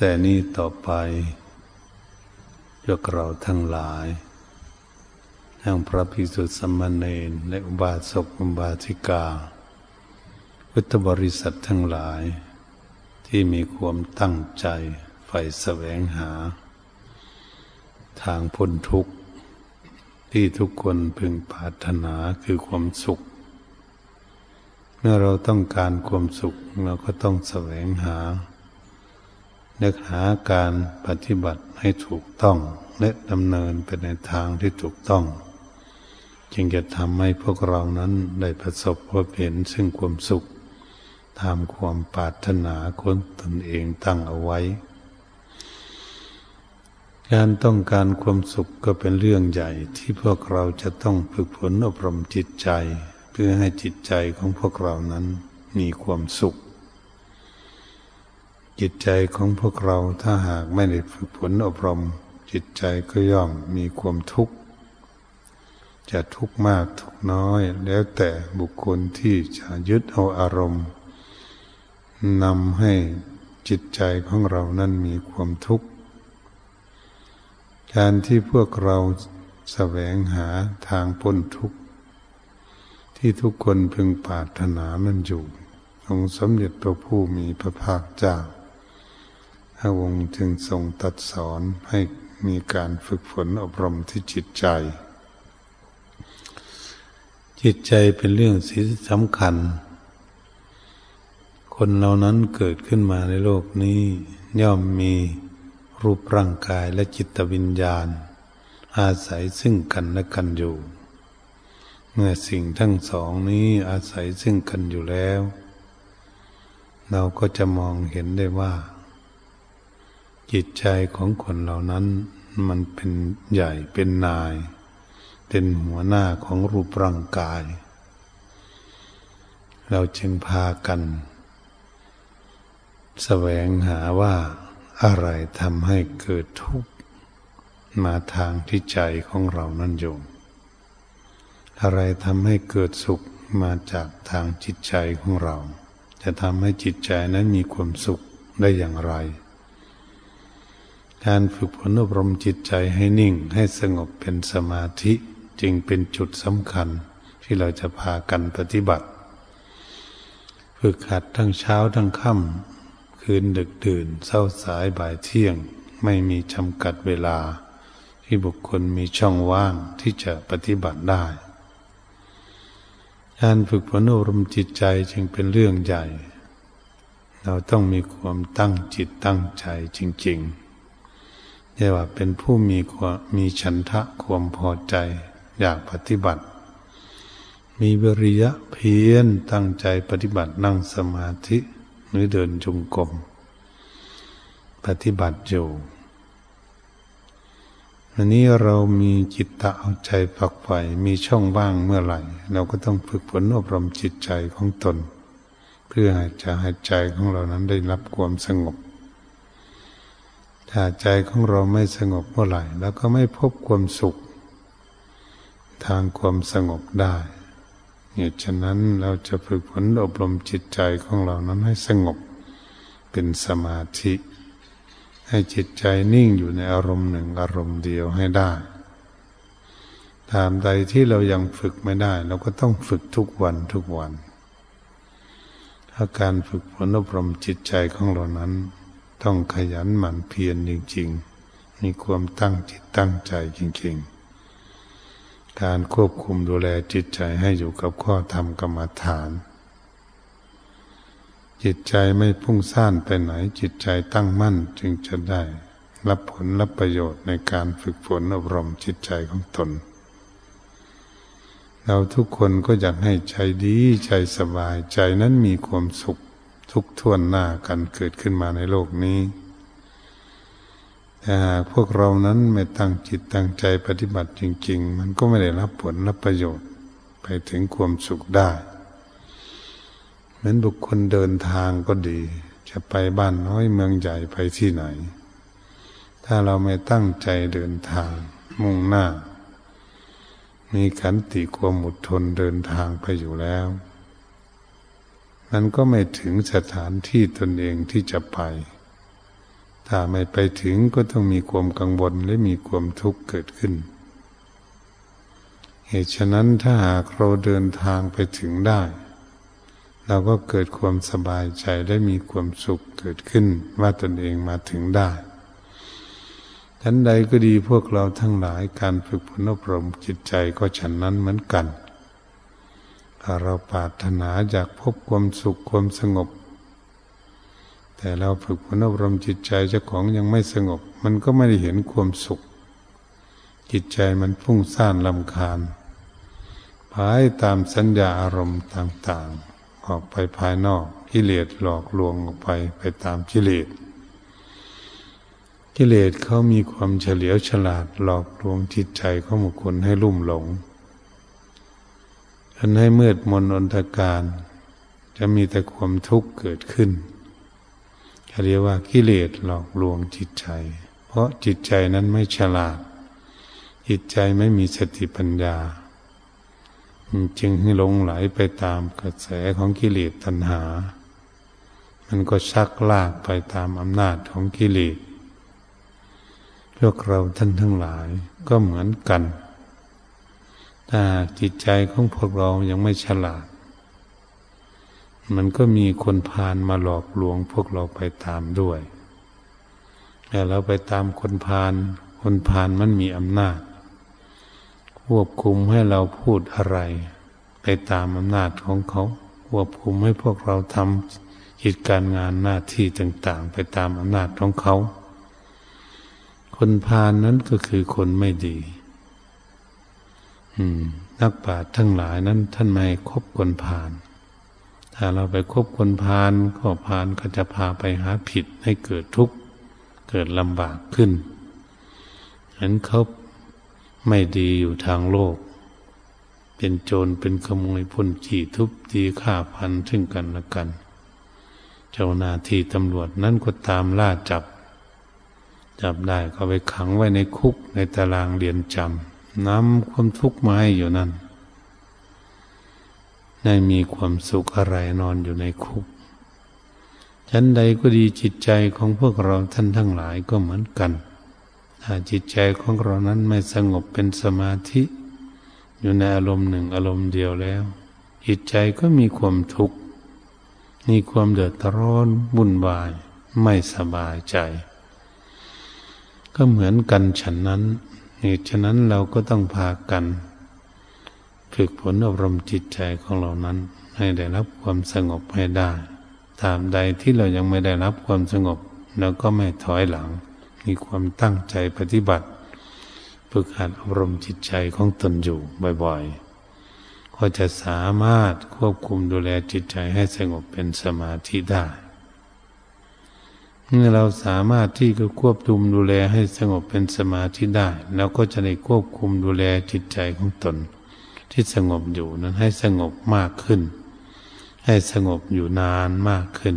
แต่นี้ต่อไปยกเราทั้งหลายทั้งพระภิกษุสมณเณรและอุบาสกอุบาสิกาพุทธบริษัททั้งหลาย ที่มีความตั้งใจใฝ่แสวงหา ทางพ้นทุกข์ ที่ทุกคนพึงปรารถนาคือความสุข เมื่อเราต้องการความสุขเราก็ต้องแสวงหา นึกหาการปฏิบัติให้ถูกต้อง และดำเนินไปในทางที่ถูกต้อง จึงจะทำให้พวกเรานั้นได้ประสบพบเห็นซึ่งความสุขตามความปรารถนาคนตนเองตั้งเอาไว้ การต้องการความสุขก็เป็นเรื่องใหญ่ที่พวกเราจะต้องฝึกฝนอบรมจิตใจ เพื่อให้จิตใจของพวกเรานั้นมีความสุข จิตใจของพวกเราถ้าหากไม่ได้ฝึกฝนอบรม จิตใจก็ย่อมมีความทุกข์ จะทุกข์มากทุกน้อย แล้วแต่บุคคลที่จะยึดเอาอารมณ์นำให้จิตใจของเรานั้นมีความทุกข์การที่พวกเราแสวงหาทางพ้นทุกข์ ที่ทุกคนพึงปรารถนามันอยู่องค์สมเด็จพระผู้มีพระภาคเจ้า พระองค์จึงทรงตัดสอนให้มีการฝึกฝนอบรมที่จิตใจ จิตใจเป็นเรื่องสีสำคัญ คนเหล่านั้นเกิดขึ้นมาในโลกนี้ ย่อมมีรูปร่างกายและจิตวิญญาณ อาศัยซึ่งกันและกันอยู่ เมื่อสิ่งทั้งสองนี้อาศัยซึ่งกันอยู่แล้ว เราก็จะมองเห็นได้ว่า จิตใจของคนเหล่านั้น มันเป็นใหญ่เป็นนาย เป็นหัวหน้าของรูปร่างกาย เราจึงพากันแสวงหาว่าอะไรทำให้เกิดทุกข์มาทางที่ใจของเรานั่นอยู่อะไรทำให้เกิดสุขมาจากทางจิตใจของเรา จะทำให้จิตใจนั้นมีความสุขได้อย่างไร การฝึกฝนอบรมจิตใจให้นิ่งให้สงบเป็นสมาธิจึงเป็นจุดสำคัญที่เราจะพากันปฏิบัติ ฝึกหัดทั้งเช้าทั้งค่ำคืนดึกดื่นเศร้าสายบ่ายเที่ยง ไม่มีจำกัดเวลา ที่บุคคลมีช่องว่างที่จะปฏิบัติได้ การฝึกฝนอบรมจิตใจจึงเป็นเรื่องใหญ่ เราต้องมีความตั้งจิตตั้งใจจริง ๆ เรียกว่าเป็นผู้มีความมีฉันทะความพอใจ อยากปฏิบัติ มีวิริยะเพียรตั้งใจปฏิบัตินั่งสมาธิหรือเดินจงกรมปฏิบัติอยู่อันนี้เรามีจิตตะเอาใจฝักใฝ่มีช่องว่างเมื่อไหร่ เราก็ต้องฝึกฝนอบรมจิตใจของตน เพื่อจะให้ใจของเรานั้นได้รับความสงบ ถ้าใจของเราไม่สงบเมื่อไหร่แล้วก็ไม่พบความสุข ทางความสงบได้เหตุฉะนั้นเราจะฝึกฝนอบรมจิตใจของเรานั้นให้สงบเป็นสมาธิ ให้จิตใจนิ่งอยู่ในอารมณ์หนึ่งอารมณ์เดียวให้ได้ตามใดที่เรายังฝึกไม่ได้ เราก็ต้องฝึกทุกวันทุกวัน ถ้าการฝึกฝนอบรมจิตใจของเรานั้น ต้องขยันหมั่นเพียรจริง ๆ มีความตั้งจิตตั้งใจจริง ๆ การควบคุมดูแลจิตใจให้อยู่กับข้อธรรมกรรมฐาน จิตใจไม่พุ่งซ่านไปไหนจิตใจตั้งมั่นจึงจะได้ รับผลรับประโยชน์ในการฝึกฝนอบรมจิตใจของตน เราทุกคนก็อยากให้ใจดีใจสบายใจนั้นมีความสุข ทุกท่วนหน้ากันเกิดขึ้นมาในโลกนี้แต่หากพวกเรานั้นไม่ตั้งจิตตั้งใจปฏิบัติจริง ๆ มันก็ไม่ได้รับผลรับประโยชน์ไปถึงความสุขได้ เหมือนบุคคลเดินทางก็ดี จะไปบ้านน้อยเมืองใหญ่ไปที่ไหน ถ้าเราไม่ตั้งใจเดินทางมุ่งหน้า มีขันติความอดทนเดินทางไปอยู่แล้ว มันก็ไม่ถึงสถานที่ตนเองที่จะไป ถ้าไม่ไปถึงก็ต้องมีความกังวลและมีความทุกข์เกิดขึ้น เหตุฉะนั้นถ้าหากเราเดินทางไปถึงได้ เราก็เกิดความสบายใจและมีความสุขเกิดขึ้นว่าตนเองมาถึงได้ฉันใดก็ดีพวกเราทั้งหลายการฝึกฝนอบรมจิตใจก็ฉันนั้นเหมือนกัน ถ้าเราปรารถนาอยากพบความสุขความสงบ แต่เราฝึกฝนอบรมจิตใจเจ้าของยังไม่สงบ มันก็ไม่ได้เห็นความสุข จิตใจมันพุ่งซ่านลำคาญพายตามสัญญาอารมณ์ต่างๆ ออกไปภายนอกกิเลสหลอกลวงออกไปไปตามกิเลสกิเลสเขามีความเฉลียวฉลาดหลอกลวงจิตใจของบุคคลให้ลุ่มหลง อันให้มืดมนอนตการ จะมีแต่ความทุกข์เกิดขึ้นเรียกว่ากิเลสหลอกลวงจิตใจ เพราะจิตใจนั้นไม่ฉลาด จิตใจไม่มีสติปัญญา จึงให้หลงไหลไปตามกระแสของกิเลสตัณหา มันก็ชักลากไปตามอำนาจของกิเลสพวกเราท่านทั้งหลายก็เหมือนกัน ถ้าจิตใจของพวกเรายังไม่ฉลาด มันก็มีคนพาลมาหลอกลวงพวกเราไปตามด้วยแต่เราไปตามคนพาลคนพาลมันมีอำนาจ ควบคุมให้เราพูดอะไร ไปตามอำนาจของเขา ควบคุมให้พวกเราทำกิจการงานหน้าที่ต่างๆ ไปตามอำนาจของเขา คนพาลนนั้นก็คือคนไม่ดี นักปราชญ์ทั้งหลายนั้นท่านไม่คบคนพาลถ้าเราไปคบคนพาลก็พาลก็จะพาไปหาผิดให้เกิดทุกข์เกิดลำบากขึ้นเห็นเขาไม่ดีอยู่ทางโลก เป็นโจรเป็นขโมยพ่นขี่ทุบตีฆ่าพันถึงกันละกัน เจ้าหน้าที่ตำรวจนั้นก็ตามล่าจับ จับได้ก็ไปขังไว้ในคุกในตารางเรียนจำ นำความทุกข์มาให้อยู่นั่นได้มีความสุขอะไรนอนอยู่ในคุกชั้นใดก็ดีจิตใจของพวกเราท่านทั้งหลายก็เหมือนกัน ถ้าจิตใจของเรานั้นไม่สงบเป็นสมาธิ อยู่ในอารมณ์หนึ่งอารมณ์เดียวแล้ว จิตใจก็มีความทุกข์ มีความเดือดร้อนบุ่นวาย ไม่สบายใจ ก็เหมือนกันฉันนั้น เหตุฉะนั้นเราก็ต้องพากัน ฝึกฝนอบรมจิตใจของเรานั้น ให้ได้รับความสงบให้ได้ตามใดที่เรายังไม่ได้รับความสงบเราก็ไม่ถอยหลัง มีความตั้งใจปฏิบัติฝึกหัดอบรมจิตใจของตนอยู่บ่อยๆ ก็จะสามารถควบคุมดูแลจิตใจให้สงบเป็นสมาธิได้ เมื่อเราสามารถที่จะควบคุมดูแลให้สงบเป็นสมาธิได้เราก็จะได้ควบคุมดูแลจิตใจของตน ที่สงบอยู่นั้นให้สงบมากขึ้น ให้สงบอยู่นานมากขึ้น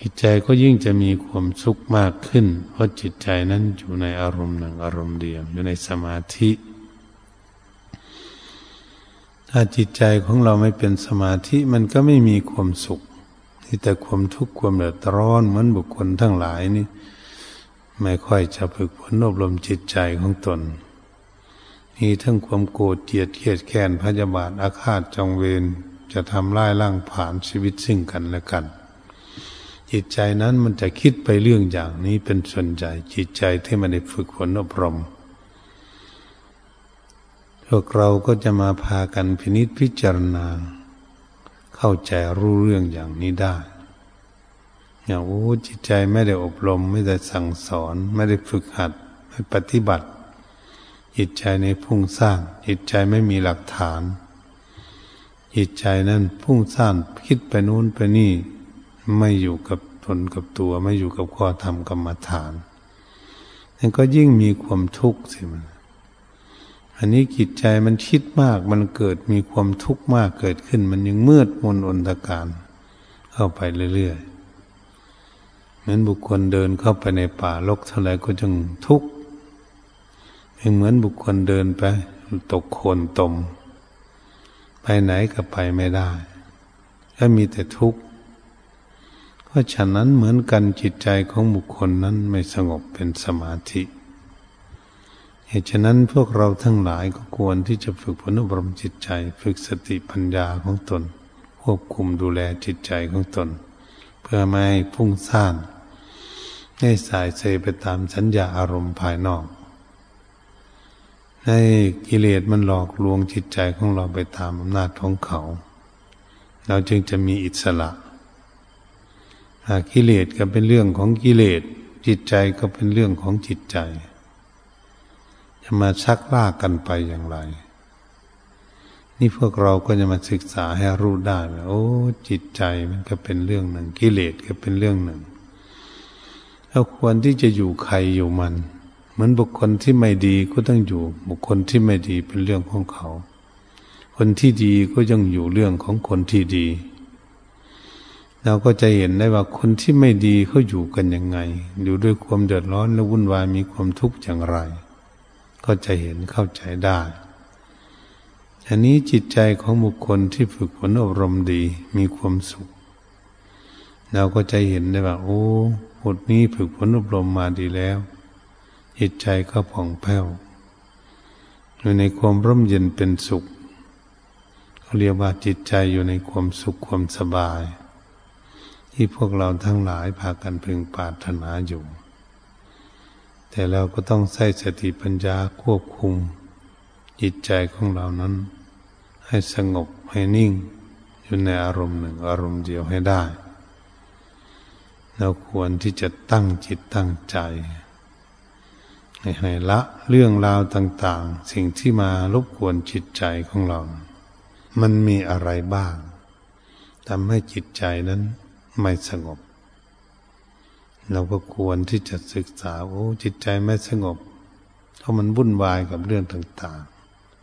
จิตใจก็ยิ่งจะมีความสุขมากขึ้น เพราะจิตใจนั้นอยู่ในอารมณ์หนึ่งอารมณ์เดียวอยู่ในสมาธิ ถ้าจิตใจของเราไม่เป็นสมาธิมันก็ไม่มีความสุข ที่แต่ความทุกข์ความเดือดร้อนเหมือนบุคคลทั้งหลายนี่ ไม่ค่อยจะฝึกฝนอบรมจิตใจของตน มีทั้งความโกรธเกลียดเกียดแค้นพยาบาทอาฆาตจองเวรจะทำลายล่างผ่านชีวิตซึ่งกันและกัน จิตใจนั้นมันจะคิดไปเรื่องอย่างนี้เป็นส่วนใหญ่จิตใจที่มันได้ฝึกฝนอบรมพวกเราก็จะมาพากันพินิจพิจารณา เข้าใจรู้เรื่องอย่างนี้ได้ อย่างโอ้จิตใจไม่ได้อบรม ไม่ได้สั่งสอน ไม่ได้ฝึกหัด ไม่ปฏิบัติ จิตใจในพุ่งสร้าง จิตใจไม่มีหลักฐาน จิตใจนั้นพุ่งสร้างคิดไปนู้นไปนี่ ไม่อยู่กับตนกับตัวไม่อยู่กับข้อธรรมกรรมฐานนั่นก็ยิ่งมีความทุกข์สิมัน อันนี้จิตใจมันคิดมากมันเกิดมีความทุกข์มากเกิดขึ้น มันยังมืดมนอนตการ เข้าไปเรื่อยๆเหมือนบุคคลเดินเข้าไปในป่าลกเท่าไรก็จึงทุกข์เหมือนบุคคลเดินไป ตกโคนตม ไปไหนก็ไปไม่ได้ก็มีแต่ทุกข์เพราะฉะนั้นเหมือนกันจิตใจของบุคคลนั้นไม่สงบเป็นสมาธิ เหตุฉะนั้นพวกเราทั้งหลายก็ควรที่จะฝึกฝนอบรมจิตใจ ฝึกสติปัญญาของตน ควบคุมดูแลจิตใจของตน เพื่อไม่ให้พุ่งซ่านให้สายเซไปตามสัญญาอารมณ์ภายนอก ให้กิเลสมันหลอกลวงจิตใจของเราไปตามอำนาจของเขา เราจึงจะมีอิสระกิเลสก็เป็นเรื่องของกิเลสจิตใจก็เป็นเรื่องของจิตใจ จะมาชักลากกันไปอย่างไร นี่พวกเราก็จะมาศึกษาให้รู้ได้ว่าโอ้ จิตใจมันก็เป็นเรื่องหนึ่ง กิเลสก็เป็นเรื่องหนึ่งเราควรที่จะอยู่ใครอยู่มัน เหมือนบุคคลที่ไม่ดีก็ต้องอยู่ บุคคลที่ไม่ดีเป็นเรื่องของเขา คนที่ดีก็ยังอยู่เรื่องของคนที่ดีเราก็จะเห็นได้ว่าคนที่ไม่ดีเขาอยู่กันยังไง อยู่ด้วยความเดือดร้อนและวุ่นวายมีความทุกข์อย่างไร ก็จะเห็นเข้าใจได้ อันนี้จิตใจของบุคคลที่ฝึกฝนอบรมดีมีความสุข เราก็จะเห็นได้ว่า โอ้บทนี้ฝึกฝนอบรมมาดีแล้ว จิตใจก็ผ่องแผ้วอยู่ในความร่มเย็นเป็นสุขเขาเรียกว่าจิตใจอยู่ในความสุขความสบาย ที่พวกเราทั้งหลายพากันพึงปรารถนาอยู่ แต่เราก็ต้องใช้สติปัญญาควบคุม จิตใจของเรานั้น ให้สงบให้นิ่ง อยู่ในอารมณ์หนึ่งอารมณ์เดียวให้ได้ เราควรที่จะตั้งจิตตั้งใจ ให้ให้ละเรื่องราวต่าง ๆ สิ่งที่มารบกวนจิตใจของเรา มันมีอะไรบ้างทำให้จิตใจนั้นไม่สงบ เราก็ควรที่จะศึกษาโอ้จิตใจไม่สงบ เพราะมันวุ่นวายกับเรื่องต่าง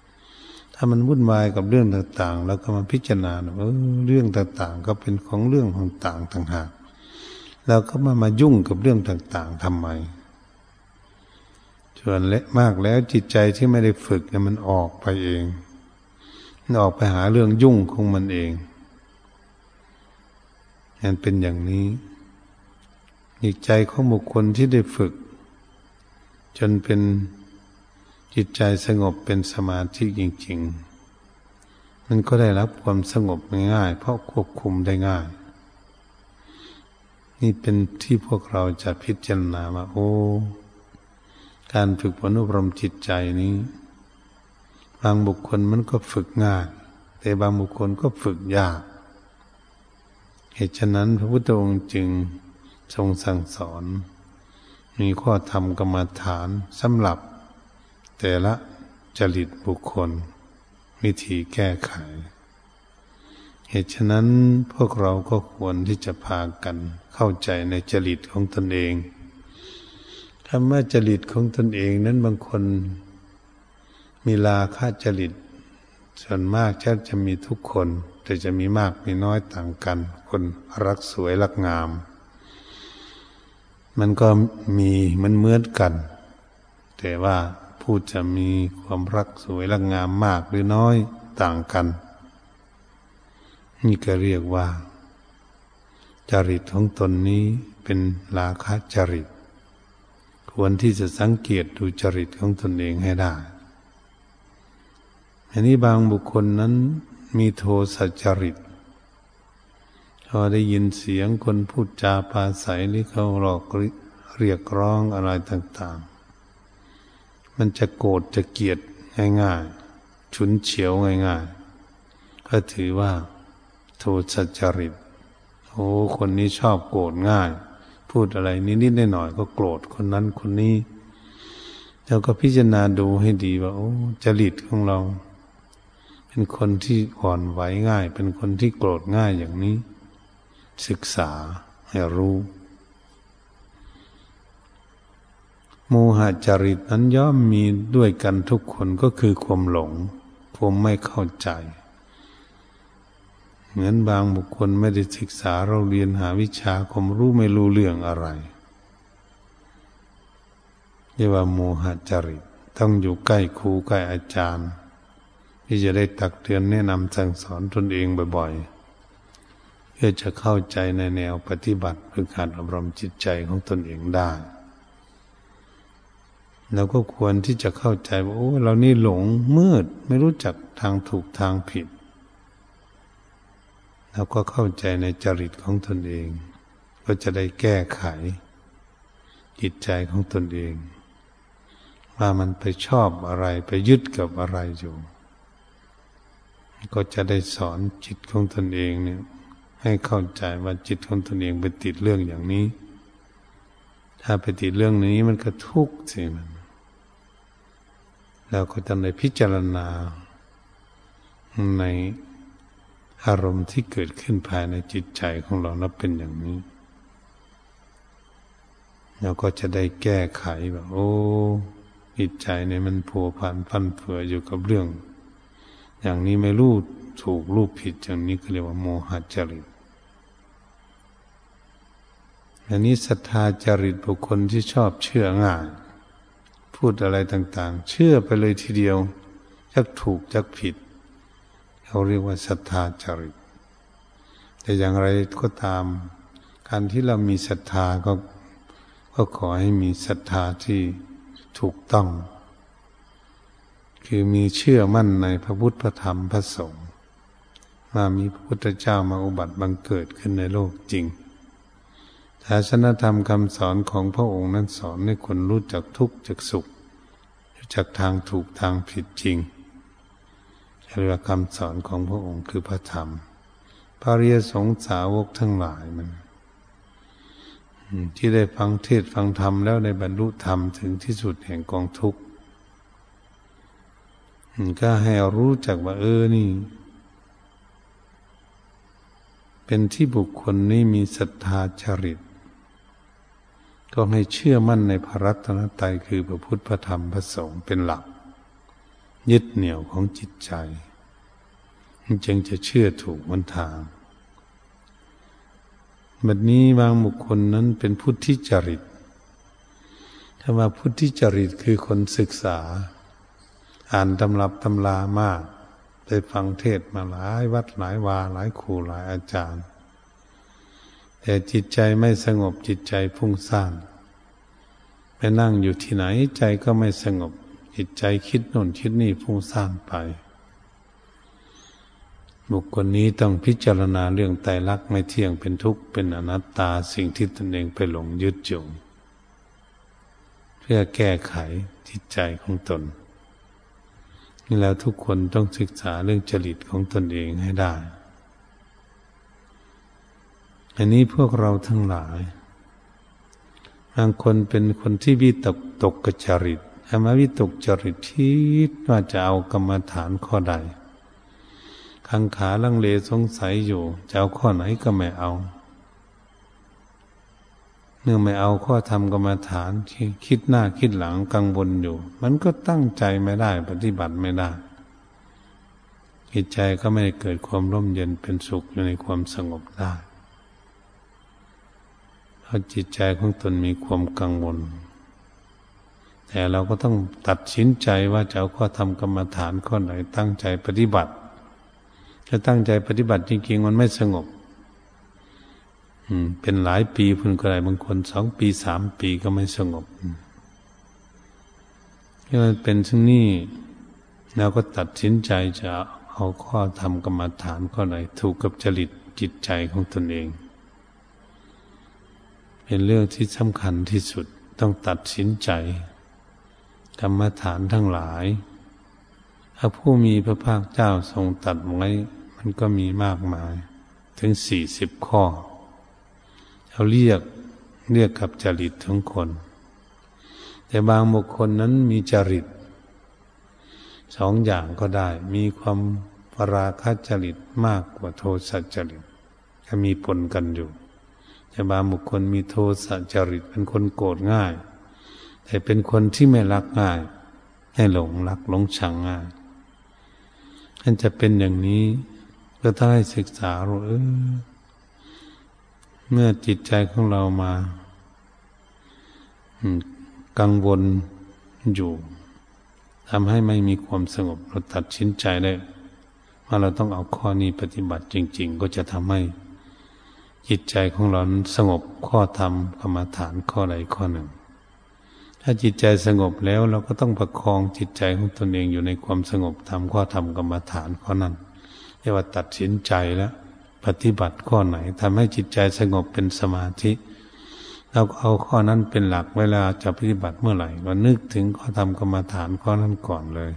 ๆ ถ้ามันวุ่นวายกับเรื่องต่างๆ แล้วก็มาพิจารณาเออเรื่องต่างๆ ก็เป็นของเรื่องของต่างต่างหากเราก็มามายุ่งกับเรื่องต่างๆทำไมส่วนเละมากแล้วจิตใจที่ไม่ได้ฝึกเนี่ยมันออกไปเองมันออกไปหาเรื่องยุ่งของมันเองมันเป็นอย่างนี้ จิตใจของบุคคลที่ได้ฝึก จนเป็นจิตใจสงบเป็นสมาธิจริง ๆ มันก็ได้รับความสงบง่าย เพราะควบคุมได้ง่าย นี่เป็นที่พวกเราจะพิจารณาว่าโอ้ การฝึกฝนอบรมจิตใจนี้ บางบุคคลมันก็ฝึกง่าย แต่บางบุคคลก็ฝึกยาก เหตุฉะนั้นพระพุทธองค์จึง ทรงสั่งสอน มีข้อธรรมกรรมฐานสำหรับ แต่ละจริตบุคคล วิธีแก้ไข เหตุฉะนั้นพวกเราก็ควรที่จะพากันเข้าใจในจริตของตนเองคำว่าจริตของตนเองนั้นบางคนมีลาค่าจริต ส่วนมากจะจะมีทุกคน แต่จะมีมากมีน้อยต่างกัน คนรักสวยรักงาม มันก็มีมันเหมือนกัน แต่ว่าผู้จะมีความรักสวยรักงามมากหรือน้อยต่างกัน นี่ก็เรียกว่า จริตของตนนี้เป็นราคะจริต ควรที่จะสังเกตดูจริตของตนเองให้ได้อันนี้บางบุคคลนั้นมีโทสัจริต อได้ยินเสียงคนพูดจาปาศัยหรือเขาหลอกเรียกร้องอะไรต่างๆ มันจะโกรธจะเกลียดง่ายๆ ฉุนเฉียวง่ายๆ ก็ถือว่า โทสจริต โอ้ คนนี้ชอบโกรธง่าย พูดอะไรนิดๆหน่อยๆก็โกรธคนนั้นคนนี้เราก็พิจารณาดูให้ดีว่าโอ้จริตของเรา เป็นคนที่อ่อนไหวง่าย เป็นคนที่โกรธง่ายอย่างนี้ ศึกษาให้รู้ โมหะจริตนั้นย่อมมีด้วยกันทุกคนก็คือความหลงผมไม่เข้าใจ เหมือนบางบุคคลไม่ได้ศึกษาเราเรียนหาวิชาความรู้ไม่รู้เรื่องอะไรเรียกว่าโมหะจริตต้องอยู่ใกล้ครูใกล้อาจารย์ ที่จะได้ตักเตือนแนะนำสั่งสอนตนเองบ่อยๆ เพื่อจะเข้าใจในแนวปฏิบัติเพื่อการอบรมจิตใจของตนเองได้เราก็ควรที่จะเข้าใจว่าโอ้เรานี่หลงมืดไม่รู้จักทางถูกทางผิดเราก็เข้าใจในจริตของตนเอง ก็จะได้แก้ไข จิตใจของตนเอง ว่ามันไปชอบอะไรไปยึดกับอะไรอยู่ ก็จะได้สอนจิตของตนเองเนี่ย ให้เข้าใจว่าจิตของตนเองไปติดเรื่องอย่างนี้ ถ้าไปติดเรื่องนี้มันก็ทุกข์สิมันเราก็ต้องได้พิจารณา ในอารมณ์ที่เกิดขึ้นภายในจิตใจของเรานับเป็นอย่างนี้เราก็จะได้แก้ไขแบบโอ้จิตใจเนี่ยมันผัวพันพันเผืออยู่กับเรื่อง อย่างนี้ไม่รู้ถูกรูปผิดอย่างนี้ก็เรียกว่าโมหะจริต อันนี้ศรัทธาจริตบุคคลที่ชอบเชื่อง่าย พูดอะไรต่างๆ เชื่อไปเลยทีเดียวจักถูกจักผิดเขาเรียกว่าศรัทธาจริต แต่อย่างไรก็ตาม การที่เรามีศรัทธาก็ก็ขอให้มีศรัทธาที่ถูกต้อง คือมีเชื่อมั่นในพระพุทธพระธรรมพระสงฆ์มามีพระพุทธเจ้ามาอุบัติบังเกิดขึ้นในโลกจริง ศาสนธรรมคำสอนของพระองค์นั้นสอนให้คนรู้จักทุกข์จักสุขรู้จักทางถูกทางผิดจริงเรียกคำสอนของพระองค์คือพระธรรม พระเรียสงสาวกทั้งหลายมันที่ได้ฟังเทศฟังธรรมแล้วในบรรลุธรรมถึงที่สุดแห่งกองทุกข์ก็ให้รู้จักว่าเออนี่ เป็นที่บุคคลนี้มีศรัทธาจริต ก็ให้เชื่อมั่นในพระรัตนตรัยคือพระพุทธพระธรรมพระสงฆ์เป็นหลัก ยึดเหนี่ยวของจิตใจ จึงจะเชื่อถูกวันทางบัดนี้บางบุคคลนั้นเป็นพุทธิจริตถ้าว่าพุทธิจริตคือคนศึกษา อ่านตำรับตำลามากได้ฟังเทศมาหลายวัดหลายวาหลายครูหลายอาจารย์ แต่จิตใจไม่สงบจิตใจพุ่งสร้างไปนั่งอยู่ที่ไหนใจก็ไม่สงบ จิตใจคิดโน่นคิดนี่พุ่งสร้างไป บุคคลนี้ต้องพิจารณาเรื่องไตรลักษณ์ไม่เที่ยงเป็นทุกข์เป็นอนัตตาสิ่งที่ตนเองไปหลงยึดจงเพื่อแก้ไขจิตใจของตนนี่แล้วทุกคนต้องศึกษาเรื่องจริตของตนเองให้ได้ อันนี้พวกเราทั้งหลายบางคนเป็นคนที่วิตกตกกจริตธรรมวิตกจริตที่ว่าจะเอากรรมฐานข้อใดขังขาลังเลสงสัยอยู่ จะเอาข้อไหนก็ไม่เอา เนื่อไม่เอาข้อธรรมกรรมฐานคิดหน้าคิดหลังกังวลอยู่ มันก็ตั้งใจไม่ได้ปฏิบัติไม่ได้จิตใจก็ไม่ได้เกิดความร่มเย็นเป็นสุขอยู่ในความสงบได้ เพราจิตใจของตนมีความกังวล แต่เราก็ต้องตัดสินใจว่าจะเอาข้อธรรมกรรมฐานข้อไหนตั้งใจปฏิบัติถ้าตั้งใจปฏิบัติจริงๆมันไม่สงบ อืม เป็นหลายปีพุ่นก็ได้บางคนสองปีสามปีก็ไม่สงบที่มันเป็นซึ่งนี่เราก็ตัดสินใจจะเอาข้อธรรมกรรมฐานข้อไหน ถูกกับจริตจิตใจของตนเอง เป็นเรื่องที่สำคัญที่สุดต้องตัดสินใจกรรมฐานทั้งหลายถ้าผู้มีพระภาคเจ้าทรงตัดไว้ มันก็มีมากมาย ถึงสี่สิบข้อเขาเรียกเรียกกับจริตทั้งคน แต่บางบุคคลนั้นมีจริตสองอย่างก็ได้ มีความปราคจริตมากกว่าโทสจริตจะมีปนกันอยู่ แต่บางบุคคลมีโทสะจริตเป็นคนโกรธง่าย แต่เป็นคนที่ไม่รักง่าย ให้หลงรักหลงชังง่ายท่านจะเป็นอย่างนี้ก็ต้องให้ศึกษาว่าเออเมื่อจิตใจของเรามากังวลอยู่ทำให้ไม่มีความสงบเราตัดสินใจได้ว่าเราต้องเอาข้อนี้ปฏิบัติจริง ๆ ก็จะทำให้ จิตใจของเราสงบข้อธรรมกรรมฐานข้อใดข้อหนึ่ง ถ้าจิตใจสงบแล้วเราก็ต้องประคองจิตใจของตนเองอยู่ในความสงบทำข้อธรรมกรรมฐานข้อนั้นเรียกว่าตัดสินใจแล้วปฏิบัติข้อไหนทำให้จิตใจสงบเป็นสมาธิเราก็เอาข้อนั้นเป็นหลักเวลาจะปฏิบัติเมื่อไหร่เรานึกถึงข้อธรรมกรรมฐานข้อนั้นก่อนเลย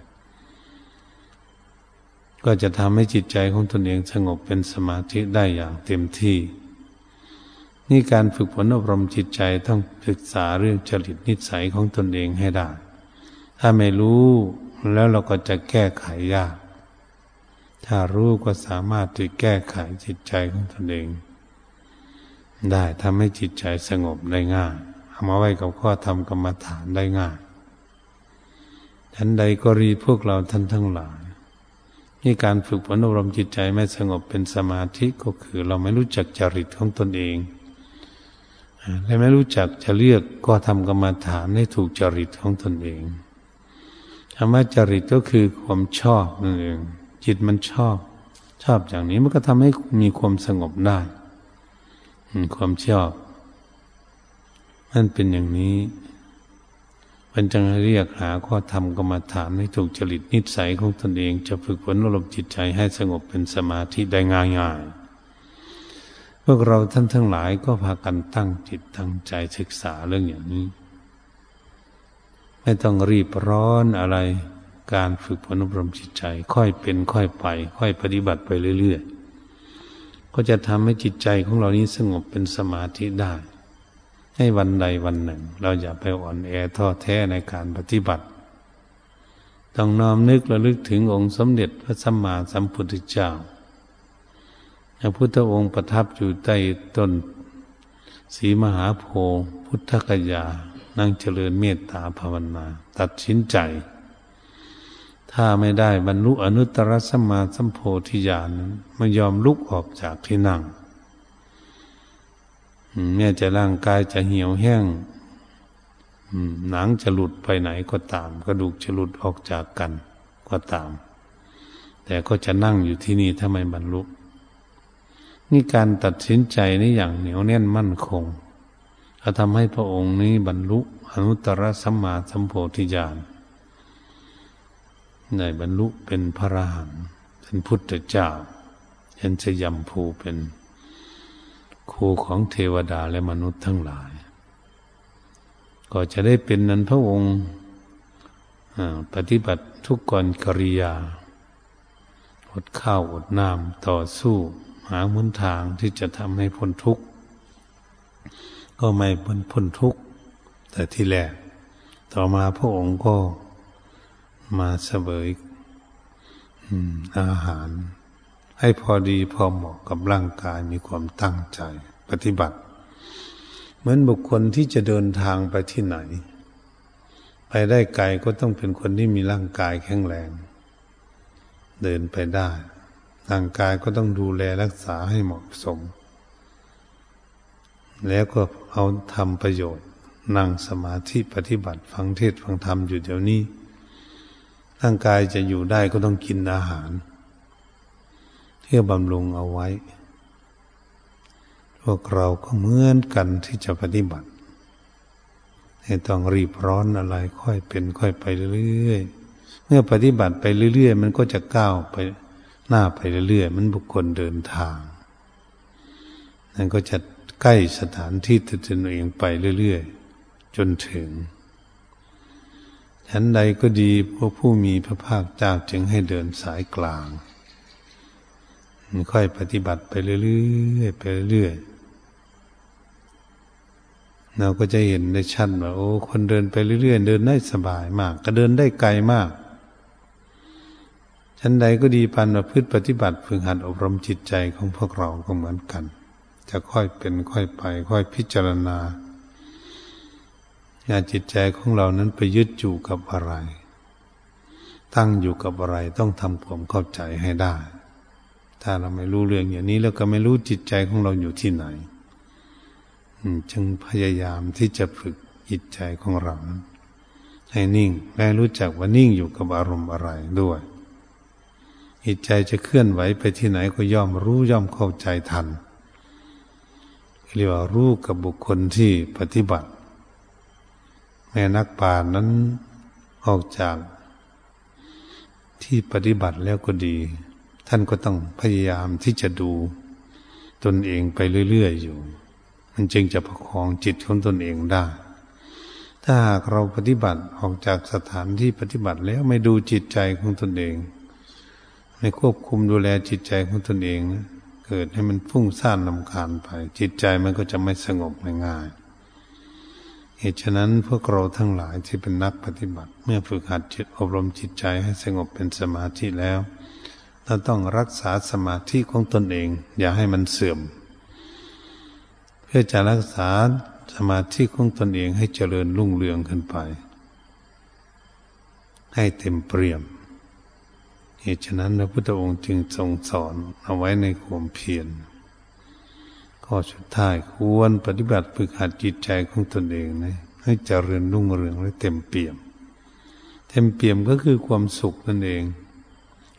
ก็จะทำให้จิตใจของตนเองสงบเป็นสมาธิได้อย่างเต็มที่ นี่การฝึกฝนอบรมจิตใจต้องศึกษาเรื่องจริตนิสัยของตนเองให้ได้ ถ้าไม่รู้แล้วเราก็จะแก้ไขยาก ถ้ารู้ก็สามารถจะแก้ไขจิตใจของตนเอง ได้ทำให้จิตใจสงบได้ง่ายเอามาไว้กับข้อธรรมกรรมฐานได้ง่ายทันใดก็รีพวกเราท่านทั้งหลายนี่การฝึกฝนอบรมจิตใจไม่สงบเป็นสมาธิก็คือ เราไม่รู้จักจริตของตนเอง และไม่รู้จักจะเลือกก็ทำกรรมฐานให้ถูกจริตของตนเองธรรมะจริตก็คือความชอบนั่นเองจิตมันชอบ ชอบอย่างนี้มันก็ทำให้มีความสงบได้ความชอบ มันเป็นอย่างนี้มันจึงเรียกหาข้อธรรมกรรมฐานให้ถูกจริตนิสัยของตนเอง จะฝึกฝนอารมณ์จิตใจให้สงบเป็นสมาธิได้ง่ายๆ วกเราท่านทั้งหลายก็พากันตั้งจิตตั้งใจศึกษาเรื่องอย่างนี้ ไม่ต้องรีบร้อนอะไร การฝึกฝนอบรมจิตใจ ค่อยเป็นค่อยไป ค่อยปฏิบัติไปเรื่อยๆ ก็จะทำให้จิตใจของเรานี้สงบเป็นสมาธิได้ ให้วันใดวันหนึ่ง เราอย่าไปอ่อนแอท้อแท้ในการปฏิบัติ ต้องน้อมนึกระลึกถึงองค์สมเด็จพระสัมมาสัมพุทธเจ้า พระพุทธองค์ประทับอยู่ใต้ต้นสีมหาโพธิ์พุทธกยา นั่งเจริญเมตตาภาวนา ตัดสินใจ ถ้าไม่ได้บรรลุอนุตตรสัมาสัมโพธิญาณนั้นไม่ยอมลุกออกจากที่นั่งแม้จะร่างกายจะเหี่ยวแห้งหนังจะหลุดไปไหนก็ตาม กระดูกจะหลุดออกจากกันก็ตาม แต่ก็จะนั่งอยู่ที่นี่ถ้าไม่บรรลุ นี่การตัดสินใจนี่อย่างเหนียวแน่นมั่นคงจะทำให้พระองค์นี้บรรลุอนุตตรสัมมาสัมโพธิญาณในบรรลุเป็นพระอรหันต์เป็นพุทธเจ้าเห็นสยามภูเป็นครูของเทวดาและมนุษย์ทั้งหลาย ก็จะได้เป็นนั้นพระองค์ปฏิบัติทุกกรกริยา อดข้าวอดน้ำต่อสู้ หาหนทางที่จะทำให้พ้นทุกข์ ก็ไม่พ้นพ้นทุกข์แต่ที่แรกต่อมาพระองค์ก็มาเสวยอาหาร ให้พอดีพอเหมาะกับร่างกายมีความตั้งใจปฏิบัติ เหมือนบุคคลที่จะเดินทางไปที่ไหน ไปได้ไกลก็ต้องเป็นคนที่มีร่างกายแข็งแรง เดินไปได้ ร่างกายก็ต้องดูแลรักษาให้เหมาะสม แล้วก็เอาทำประโยชน์ นั่งสมาธิปฏิบัติฟังเทศฟังธรรมอยู่เดี๋ยวนี้ ร่างกายจะอยู่ได้ก็ต้องกินอาหารเพื่อบำรุงเอาไว้ พวกเราก็เหมือนกันที่จะปฏิบัติให้ต้องรีบร้อนอะไรค่อยเป็นค่อยไปเรื่อยๆเมื่อปฏิบัติไปเรื่อย ๆ มันก็จะก้าวไป หน้าไปเรื่อยๆมันบุคคลเดินทางนั่นก็จะใกล้สถานที่ตนเองไปเรื่อยๆ จนถึงฉันใดก็ดีพวกผู้มีพระภาคเจ้าจึงให้เดินสายกลาง ค่อยปฏิบัติไปเรื่อยๆไปเรื่อยๆเราก็จะเห็นได้ชัดว่าโอ้ คนเดินไปเรื่อยๆ เดินได้สบายมาก ก็เดินได้ไกลมาก ชั้นใดก็ดีปันประพฤติปฏิบัติฝึกหัดอบรมจิตใจของพวกเราก็เหมือนกัน จะค่อยเป็นค่อยไป ค่อยพิจารณาอย่าจิตใจของเรานั้นไปยึดอยู่กับอะไร ตั้งอยู่กับอะไรต้องทำความเข้าใจให้ได้ ถ้าเราไม่รู้เรื่องอย่างนี้แล้วก็ไม่รู้จิตใจของเราอยู่ที่ไหนจึงพยายามที่จะฝึกจิตใจของเรา ให้นิ่งและรู้จักว่านิ่งอยู่กับอารมณ์อะไรด้วย จิตใจจะเคลื่อนไหวไปที่ไหนก็ย่อมรู้ย่อมเข้าใจทันเรียกว่ารู้กับบุคคลที่ปฏิบัติแม่นักป่านั้นออกจากที่ปฏิบัติแล้วก็ดี ท่านก็ต้องพยายามที่จะดูตนเองไปเรื่อยๆอยู่ มันจึงจะประคองจิตของตนเองได้ ถ้าหากเราปฏิบัติออกจากสถานที่ปฏิบัติแล้วไม่ดูจิตใจของตนเอง ไม่ควบคุมดูแลจิตใจของตนเอง เกิดให้มันฟุ้งซ่านลำคาญไป จิตใจมันก็จะไม่สงบง่ายเหตุฉะนั้นพวกเราทั้งหลายที่เป็นนักปฏิบัติ เมื่อฝึกหัดจิตอบรมจิตใจให้สงบเป็นสมาธิแล้วเราต้องรักษาสมาธิของตนเอง อย่าให้มันเสื่อม เพื่อจะรักษาสมาธิของตนเองให้เจริญรุ่งเรืองขึ้นไป ให้เต็มเปี่ยม เหตุฉะนั้นพระพุทธองค์จึงทรงสอนเอาไว้ในความเพียรข้อสุดท้ายควรปฏิบัติฝึกหัดจิตใจของตนเองนะให้เจริญรุ่งเรืองและเต็มเปี่ยม เต็มเปี่ยมก็คือความสุขนั่นเอง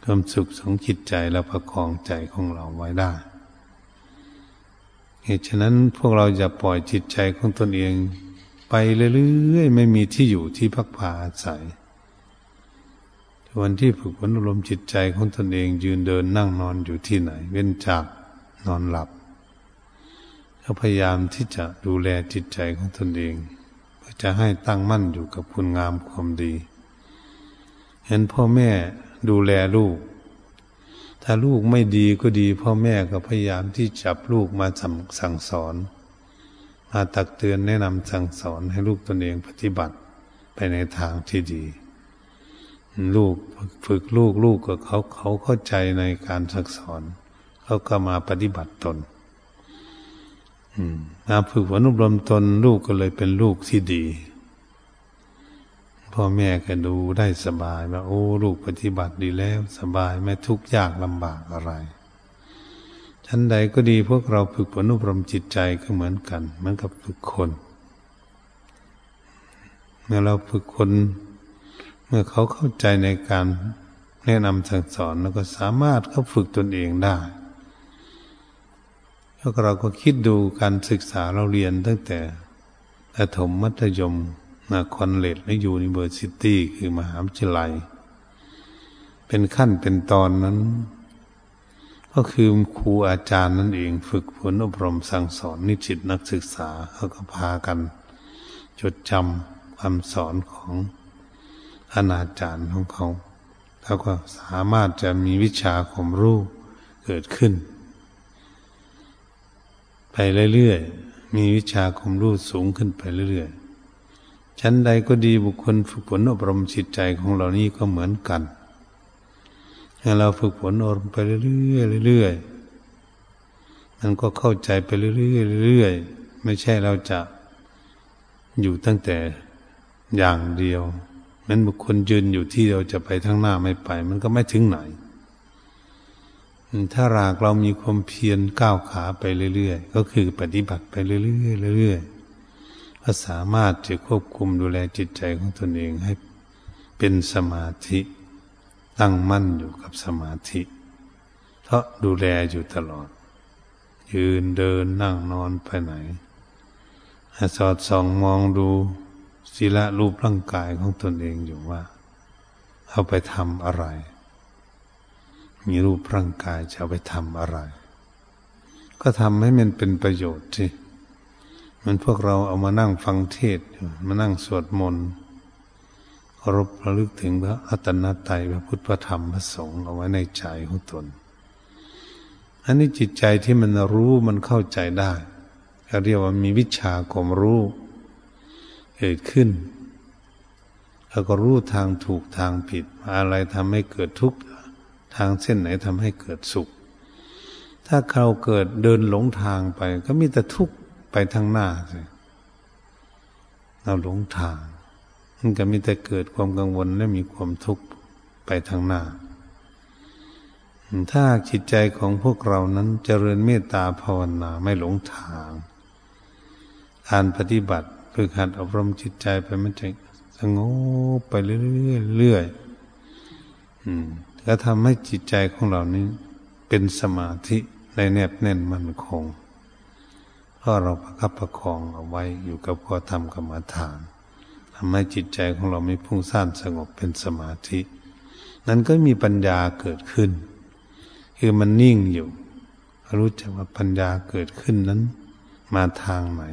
ความสุขของจิตใจและประคองใจของเราไว้ได้เหตุฉะนั้นพวกเราจะปล่อยจิตใจของตนเอง ไปเรื่อยๆไม่มีที่อยู่ที่พักผาอาศัย วันที่ฝึกฝนอารมณ์จิตใจของตนเองยืนเดินนั่งนอนอยู่ที่ไหน เว้นจากนอนหลับก็พยายามที่จะดูแลจิตใจของตนเองเพื่อจะให้ตั้งมั่นอยู่กับคุณงามความดี เห็นพ่อแม่ดูแลลูก ถ้าลูกไม่ดีก็ดี พ่อแม่ก็พยายามที่จับลูกมาสั่งสอน มาตักเตือนแนะนำสั่งสอนให้ลูกตนเองปฏิบัติไปในทางที่ดี ลูกฝึกลูกลูกก็เขาเขาเข้าใจในการสักสอน เขาก็มาปฏิบัติตนมาฝึกฝนอบรมตนลูกก็เลยเป็นลูกที่ดี พ่อแม่ก็ดูได้สบายว่าโอ้ ลูกปฏิบัติดีแล้ว สบายไม่ทุกข์ยากลำบากอะไรชั้นใดก็ดีพวกเราฝึกฝนอบรมจิตใจก็เหมือนกัน เหมือนกับฝึกคนเมื่อเราฝึกคน เมื่อเขาเข้าใจในการแนะนำสั่งสอนแล้วก็สามารถเขาฝึกตนเองได้แล้วเราก็คิดดูการศึกษาเราเรียนตั้งแต่ประถมมัธยมนาคอนเลดและยูนิเวอร์ซิตี้คือมหาวิทยาลัย เป็นขั้นเป็นตอนนั้น ก็คือครูอาจารย์นั่นเองฝึกฝนอบรมสั่งสอนนิสิตนักศึกษาเขาก็พากัน จดจำคำสอนของ อนาจารย์ของเขาเขาก็สามารถจะมีวิชาความรู้เกิดขึ้น ไปเรื่อยๆ มีวิชาความรู้สูงขึ้นไปเรื่อยๆ ชั้นใดก็ดีบุคคลฝึกฝนอบรมจิตใจของเรานี้ก็เหมือนกันให้เราฝึกฝนอบรมไปเรื่อยๆเรื่อยๆมันก็เข้าใจไปเรื่อยๆเรื่อยๆไม่ใช่เราจะอยู่ตั้งแต่อย่างเดียว มันบุคคลยืนอยู่ที่เราจะไปทั้งหน้าไม่ไป มันก็ไม่ถึงไหน ถ้ารากเรามีความเพียรก้าวขาไปเรื่อยๆ ก็คือปฏิบัติไปเรื่อยๆเรื่อยๆก็สามารถจะควบคุมดูแลจิตใจของตนเองให้เป็นสมาธิ ตั้งมั่นอยู่กับสมาธิ เพราะดูแลอยู่ตลอด ยืนเดินนั่งนอนไปไหนสอดส่องมองดู ศีละรูปร่างกายของตนเองอยู่ว่า เอาไปทำอะไร มีรูปร่างกายจะเอาไปทำอะไร ก็ทำให้มันเป็นประโยชน์สิมันพวกเราเอามานั่งฟังเทศมานั่งสวดมนต์เคารพระลึกถึงพระอัตนตรัยพระพุทธพระธรรมพระสงฆ์เอาไว้ในใจของตน อันนี้จิตใจที่มันรู้มันเข้าใจได้เรียกว่ามีวิชาความรู้ เกิดขึ้นเราก็รู้ทางถูกทางผิด อะไรทำให้เกิดทุกข์ทางเส้นไหนทำให้เกิดสุข ถ้าเขาเกิดเดินหลงทางไป ก็มีแต่ทุกข์ไปทางหน้าสิเราหลงทาง มันก็มีแต่เกิดความกังวลและมีความทุกข์ไปทางหน้า ถ้าจิตใจของพวกเรานั้นเจริญเมตตาภาวนาไม่หลงทาง การปฏิบัติ ฝึกหัดอบรมจิตใจไปมันจะสงบไปเรื่อยๆเรื่อยก็ทำให้จิตใจของเรานี้เป็นสมาธิในแนบแน่นมั่นคงเพราะเราประคับประคองเอาไว้อยู่กับข้อธรรมกรรมฐานทำให้จิตใจของเราไม่พุ่งซ่านสงบเป็นสมาธิ นั้นก็มีปัญญาเกิดขึ้น คือมันนิ่งอยู่ รู้จักว่าปัญญาเกิดขึ้นนั้น มาทางไหน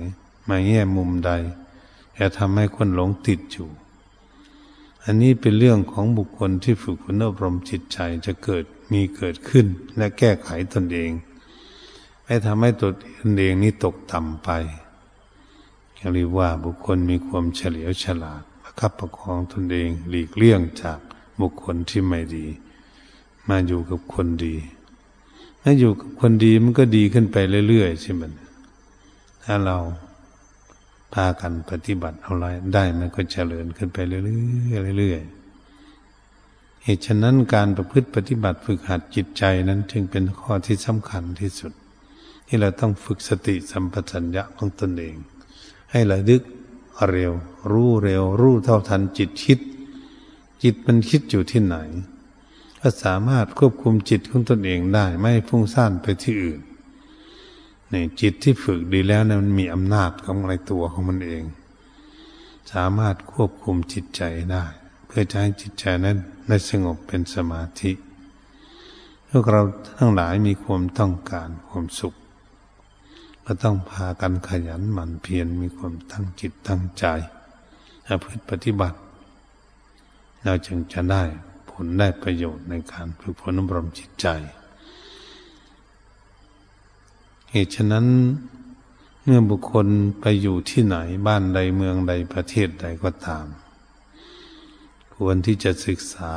มาแง่มุมใดจะทำให้คนหลงติดอยู่ อันนี้เป็นเรื่องของบุคคลที่ฝึกฝนอบรมจิตใจจะเกิดมีเกิดขึ้นและแก้ไขตนเอง ไม่ทำให้ตัวเองนี้ตกต่ำไปเรียกว่าบุคคลมีความเฉลียวฉลาดประคับประคองตนเอง หลีกเลี่ยงจากบุคคลที่ไม่ดี มาอยู่กับคนดีถ้าอยู่กับคนดีมันก็ดีขึ้นไปเรื่อยๆใช่ไหมถ้าเราากันปฏิบัติเอาไรได้มันก็เจริญขึ้นไปเรื่อยๆเรื่อยๆเหตุฉะนั้นการประพฤติปฏิบัติฝึกหัดจิตใจนั้นจึงเป็นข้อที่สำคัญที่สุด ที่เราต้องฝึกสติสัมปชัญญะของตนเอง ให้ระลึกเร็ว รู้เร็ว รู้เท่าทันจิตคิด จิตมันคิดอยู่ที่ไหน ก็สามารถควบคุมจิตของตนเองได้ไม่ฟุ้งซ่านไปที่อื่น นี่จิตที่ฝึกดีแล้วนะมันมีอำนาจของอะไรตัวของมันเอง สามารถควบคุมจิตใจได้ เพื่อจะให้จิตใจนั้นได้สงบเป็นสมาธิพวกเราทั้งหลายมีความต้องการความสุข ก็ต้องพากันขยันหมั่นเพียรมีความตั้งจิตตั้งใจประพฤติปฏิบัติ เราจึงจะได้ผลได้ประโยชน์ในการฝึกฝนอบรมจิตใจ เหตุฉะนั้นเมื่อบุคคลไปอยู่ที่ไหนบ้านใดเมืองใดประเทศใดก็ตาม ควรที่จะศึกษา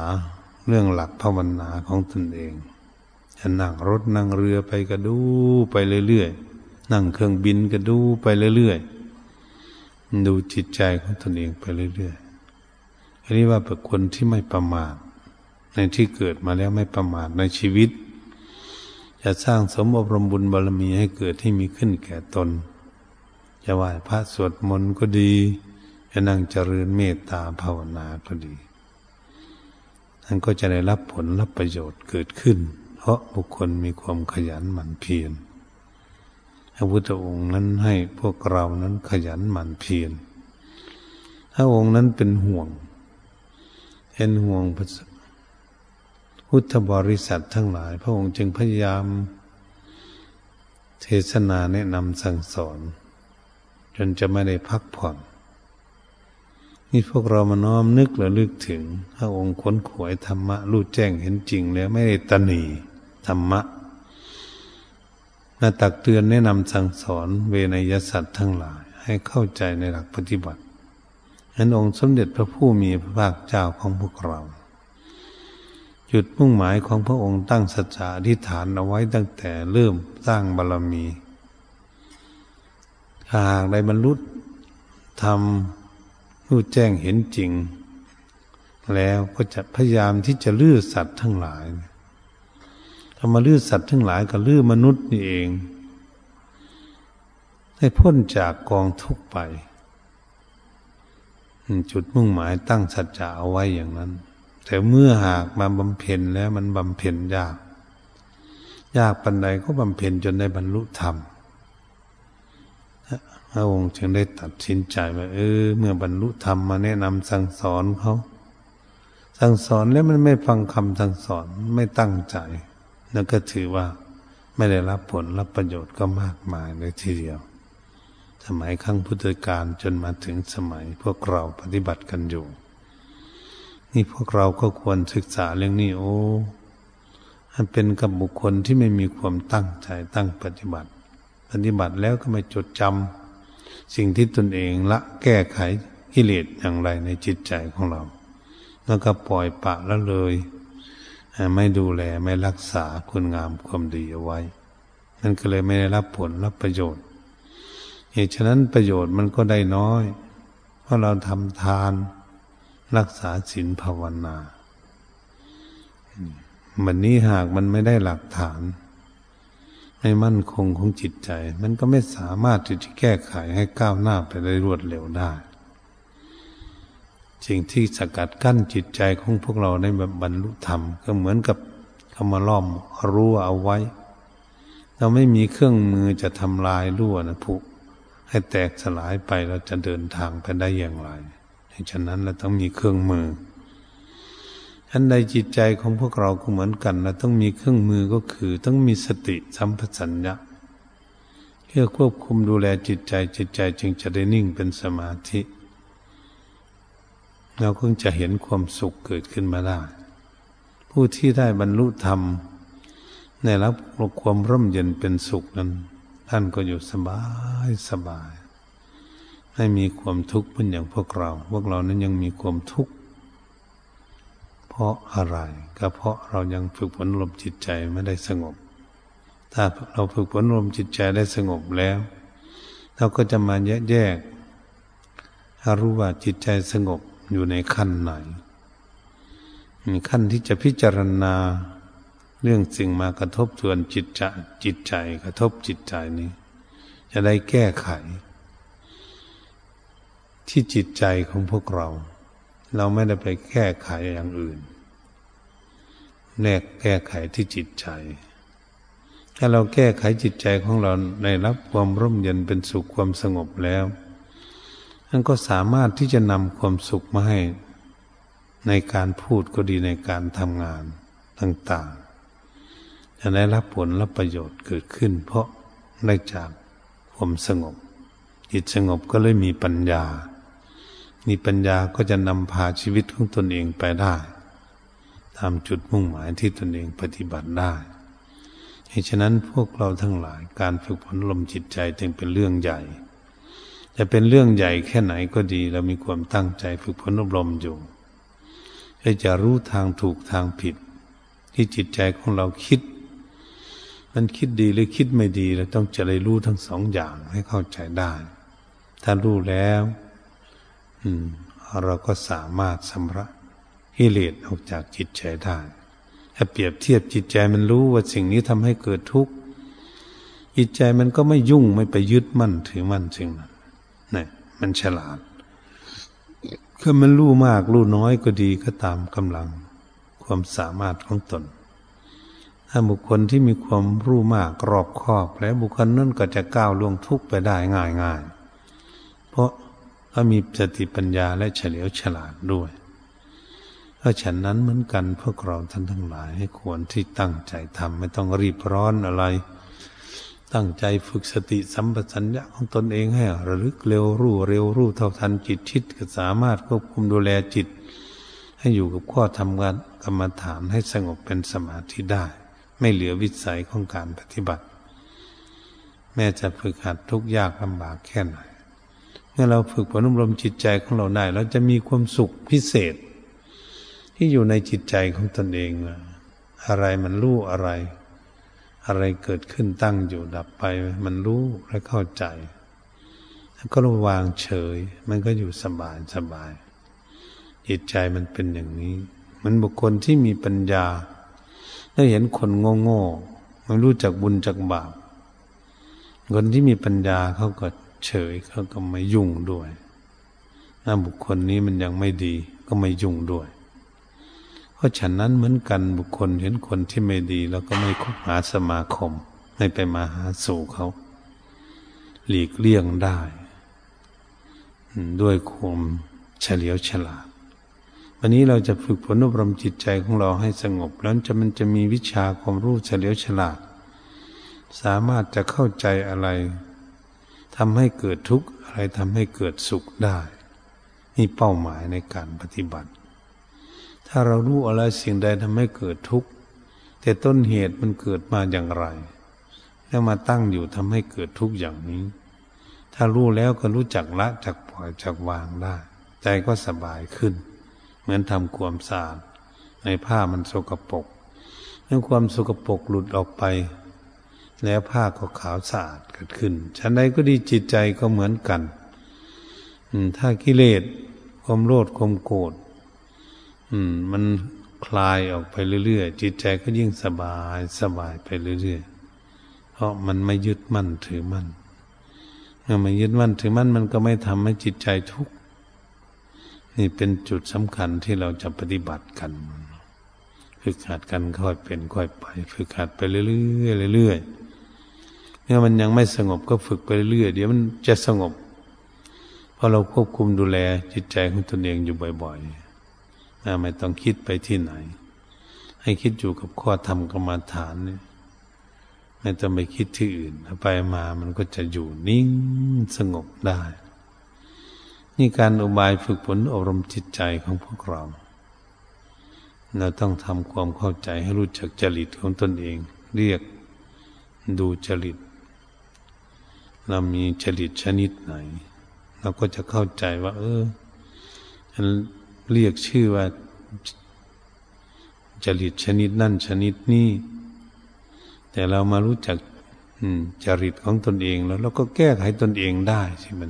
เรื่องหลักภาวนาของตนเองจะนั่งรถนั่งเรือไปก็ดูไปเรื่อยๆนั่งเครื่องบินก็ดูไปเรื่อยๆดูจิตใจของตนเองไปเรื่อยๆอันนี้ว่าเป็นคนที่ไม่ประมาทในที่เกิดมาแล้วไม่ประมาทในชีวิต จะสร้างสมบรมบุญบารมีให้เกิดที่มีขึ้นแก่ตน จะไหว้พระสวดมนต์ก็ดี จะนั่งเจริญเมตตาภาวนาก็ดีท่านก็จะได้รับผลรับประโยชน์เกิดขึ้น เพราะบุคคลมีความขยันหมั่นเพียรพระพุทธองค์นั้นให้พวกเรานั้นขยันหมั่นเพียรพระองค์นั้นเป็นห่วงเห็นห่วง พุทธบริษัททั้งหลาย พระองค์จึงพยายาม เทศนาแนะนำสั่งสอน จนจะไม่ได้พักผ่อน นี่พวกเรามาน้อมนึกและลึกถึง พระองค์ค้นขวยธรรมะรู้แจ้งเห็นจริงแล้วไม่ได้ตนีธรรมะมาตักเตือนแนะนำสั่งสอนเวนยสัตว์ทั้งหลาย ให้เข้าใจในหลักปฏิบัติเห็นองค์สมเด็จพระผู้มีพระภาคเจ้าของพวกเรา จุดมุ่งหมายของพระองค์ตั้งสัจจะอธิษฐานเอาไว้ตั้งแต่เริ่มสร้างบารมีหากได้บรรลุทำรู้แจ้งเห็นจริง แล้วก็จะพยายามที่จะลื้อสัตว์ทั้งหลายธรรมลื้อสัตว์ทั้งหลายกับลื้อมนุษย์นี่เอง ให้พ้นจากกองทุกข์ไป จุดมุ่งหมายตั้งสัจจะเอาไว้อย่างนั้น แต่เมื่อหากมาบำเพ็ญแล้วมันบำเพ็ญยาก ยากปันใดก็บำเพ็ญจนได้บรรลุธรรมพระองค์จึงได้ตัดสินใจว่าเออ เมื่อบรรลุธรรมมาแนะนำสั่งสอนเขาสั่งสอนแล้วมันไม่ฟังคำสั่งสอนไม่ตั้งใจนั่นก็ถือว่าไม่ได้รับผลรับประโยชน์ก็มากมายเลยทีเดียว สมัยครั้งพุทธกาลจนมาถึงสมัยพวกเราปฏิบัติกันอยู่ นี่พวกเราก็ควรศึกษาเรื่องนี้โอ้มันเป็นกับบุคคลที่ไม่มีความตั้งใจตั้งปฏิบัติ ปฏิบัติแล้วก็ไม่จดจำสิ่งที่ตนเองละแก้ไขกิเลสอย่างไรในจิตใจของเรา แล้วก็ปล่อยปะล้วเลย ไม่ดูแลไม่รักษาคุณงามความดีเอาไว้ นั่นก็เลยไม่ได้รับผลรับประโยชน์ เหตุฉะนั้นประโยชน์มันก็ได้น้อยผราะเราทำทาน รักษาศีลภาวนามันนี้หากมันไม่ได้หลักฐานไม่มั่นคงของจิตใจ มันก็ไม่สามารถที่จะแก้ไขให้ก้าวหน้าไปได้รวดเร็วได้สิ่งที่สกัดกั้นจิตใจของพวกเราในบรรลุธรรม ก็เหมือนกับคำมาล้อมรั้วเอาไว้ เราไม่มีเครื่องมือจะทำลายรั้วนะผุให้แตกสลายไปเราจะเดินทางไปได้อย่างไร ฉะนั้นเราต้องมีเครื่องมืออันใดจิตใจของพวกเราก็เหมือนกันเราต้องมีเครื่องมือก็คือ ต้องมีสติสัมปชัญญะเพื่อควบคุมดูแลจิตใจจิตใจจึงจะได้นิ่งเป็นสมาธิ เราคงจะเห็นความสุขเกิดขึ้นมาได้ ผู้ที่ได้บรรลุธรรมในรับความร่มเย็นเป็นสุขนั้น ท่านก็อยู่สบายสบาย ไม่มีความทุกข์เหมือนอย่างพวกเรา พวกเรานั้นยังมีความทุกข์เพราะอะไรก็เพราะเรายังฝึกฝนลมจิตใจไม่ได้สงบ ถ้าเราฝึกฝนลมจิตใจได้สงบแล้ว เราก็จะมาแยกแยกรู้ว่าจิตใจสงบอยู่ในขั้นไหนขั้นที่จะพิจารณาเรื่องสิ่งมากระทบทวนจิตใจจิตใจกระทบจิตใจนี้ จะได้แก้ไข ที่จิตใจของพวกเรา เราไม่ได้ไปแก้ไขอย่างอื่นแลกแก้ไขที่จิตใจ ถ้าเราแก้ไขจิตใจของเราในรับความร่มเย็นเป็นสุขความสงบแล้วนั่นก็สามารถที่จะนำความสุขมาให้ ในการพูดก็ดีในการทำงานต่างๆจะได้รับผลรับประโยชน์เกิดขึ้น เพราะได้จากความสงบ จิตสงบก็เลยมีปัญญา มีปัญญาก็จะนำพาชีวิตของตนเองไปได้ตามจุดมุ่งหมายที่ตนเองปฏิบัติได้เหตุฉะนั้นพวกเราทั้งหลายการฝึกฝนลมจิตใจจึงเป็นเรื่องใหญ่ จะเป็นเรื่องใหญ่แค่ไหนก็ดี เรามีความตั้งใจฝึกฝนอบรมอยู่ให้จะรู้ทางถูกทางผิด ที่จิตใจของเราคิด มันคิดดีหรือคิดไม่ดีเราต้องจะได้รู้ทั้งสองอย่างให้เข้าใจได้ ถ้ารู้แล้ว เราก็สามารถสำระกิเลสออกจากจิตใจได้ ถ้าเปรียบเทียบจิตใจมันรู้ว่าสิ่งนี้ทำให้เกิดทุกข์จิตใจมันก็ไม่ยุ่งไม่ไปยึดมั่นถือมั่นสิ่งนั้นนี่มันฉลาดคือมันรู้มากรู้น้อยก็ดีก็ตามกำลัง ความสามารถของตน ถ้าบุคคลที่มีความรู้มากรอบคอบ แล้วบุคคลนั้นก็จะก้าวล่วงทุกข์ไปได้ง่ายง่ายเพราะ เขามีสติปัญญาและเฉลียวฉลาดด้วยเพราะฉะนั้นเหมือนกันพวกเราท่านทั้งหลายให้ควรที่ตั้งใจทำไม่ต้องรีบร้อนอะไร ตั้งใจฝึกสติสัมปชัญญะของตนเองให้ระลึกเร็วรู้เร็วรู้เท่าทันจิตชิดก็สามารถควบคุมดูแลจิต ให้อยู่กับข้อทำงานกรรมฐานให้สงบเป็นสมาธิได้ ไม่เหลือวิสัยของการปฏิบัติ แม้จะฝึกหัดทุกยากลำบากแค่ไหน มื่อเราฝึกฝนอบรมจิตใจของเราได้เราจะมีความสุขพิเศษ ที่อยู่ในจิตใจของตนเองอะไรมันรู้อะไร อะไรเกิดขึ้นตั้งอยู่ดับไป มันรู้และเข้าใจ แล้วก็วางเฉย มันก็อยู่สบายสบาย จิตใจมันเป็นอย่างนี้ มันบุคคลที่มีปัญญาได้เห็นคนโง่โง่ไม่รู้จักบุญจักบาปคนที่มีปัญญาเขาก็ เฉยเขาก็ไม่ยุ่งด้วย ถ้าบุคคลนี้มันยังไม่ดีก็ไม่ยุ่งด้วย เพราะฉะนั้นเหมือนกันบุคคลเห็นคนที่ไม่ดี แล้วก็ไม่คบหาสมาคม ไม่ไปมาหาสู่เขา หลีกเลี่ยงได้ ด้วยความเฉลียวฉลาดวันนี้เราจะฝึกฝนอบรมจิตใจของเราให้สงบ แล้วจะมันจะมีวิชาความรู้เฉลียวฉลาด สามารถจะเข้าใจอะไร ทำให้เกิดทุกข์อะไรทำให้เกิดสุขได้นี่เป้าหมายในการปฏิบัติ ถ้าเรารู้อะไรสิ่งใดทำให้เกิดทุกข์แต่ต้นเหตุมันเกิดมาอย่างไร แล้วมาตั้งอยู่ทำให้เกิดทุกข์อย่างนี้ ถ้ารู้แล้วก็รู้จักละจักปล่อยจักวางได้ ใจก็สบายขึ้น เหมือนทำความสะอาดในผ้ามันสกปรกเมื่อความสกปรกหลุดออกไป แล้วผ้าก็ขาวสะอาดเกิดขึ้นฉันใดก็ดีจิตใจก็เหมือนกันถ้ากิเลสความโลดความโกรธมันคลายออกไปเรื่อยๆจิตใจก็ยิ่งสบายสบายไปเรื่อยๆเพราะมันไม่ยึดมั่นถือมั่นเมื่อไม่ยึดมั่นถือมั่นมันก็ไม่ทำให้จิตใจทุกข์นี่เป็นจุดสำคัญที่เราจะปฏิบัติกันฝึกหัดกันค่อยเป็นค่อยไป ฝึกหัดไปเรื่อยๆเรื่อยๆ เมื่อมันยังไม่สงบก็ฝึกไปเรื่อยเดี๋ยวมันจะสงบเพราะเราควบคุมดูแลจิตใจของตนเองอยู่บ่อยๆไม่ต้องคิดไปที่ไหน ให้คิดอยู่กับข้อธรรมกรรมฐานนี่ไม่ต้องไปคิดที่อื่นไปมามันก็จะอยู่นิ่งสงบได้ นี่การอุบายฝึกฝนอบรมจิตใจของพวกเรา เราต้องทำความเข้าใจให้รู้จักจริตของตนเอง เรียกดูจริต เรามีจริตชนิดไหน เราก็จะเข้าใจว่า เออเรียกชื่อว่าจริตชนิดนั่นชนิดนี้แต่เรามารู้จักจริตของตนเองแล้วเราก็แก้ไขตนเองได้ใช่ไหม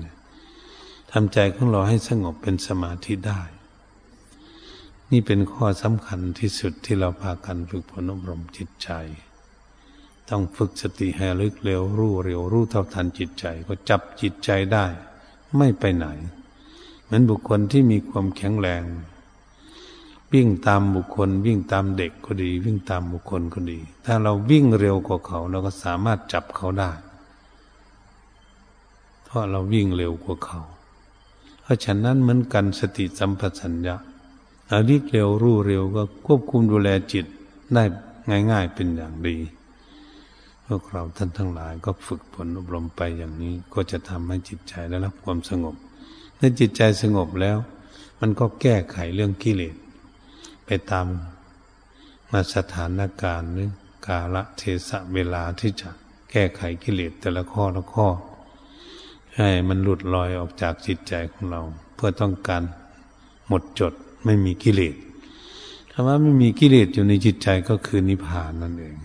ทำใจของเราให้สงบเป็นสมาธิได้ นี่เป็นข้อสำคัญที่สุดที่เราพากันฝึกฝนอบรมจิตใจ ต้องฝึกสติให้ลึกเร็วรู้เร็วรู้เท่าทันจิตใจ ก็จับจิตใจได้ ไม่ไปไหน เหมือนบุคคลที่มีความแข็งแรง วิ่งตามบุคคล วิ่งตามเด็กก็ดี วิ่งตามบุคคลก็ดี ถ้าเราวิ่งเร็วกว่าเขา เราก็สามารถจับเขาได้ เพราะเราวิ่งเร็วกว่าเขา เพราะฉะนั้นเหมือนกันสติสัมปชัญญะอาริกเร็วรู้เร็วก็ควบคุมดูแลจิตได้ง่าย ๆเป็นอย่างดี พวกเราท่านทั้งหลายก็ฝึกฝนอบรมไปอย่างนี้ก็จะทำให้จิตใจได้รับความสงบเมื่อจิตใจสงบแล้ว มันก็แก้ไขเรื่องกิเลสไปตามมาสถานการณ์หรือกาลเทศะเวลาที่จะแก้ไขกิเลสแต่ละข้อละข้อ ให้มันหลุดลอยออกจากจิตใจของเรา เพื่อต้องการหมดจดไม่มีกิเลสคำว่าไม่มีกิเลสอยู่ในจิตใจก็คือนิพพานนั่นเอง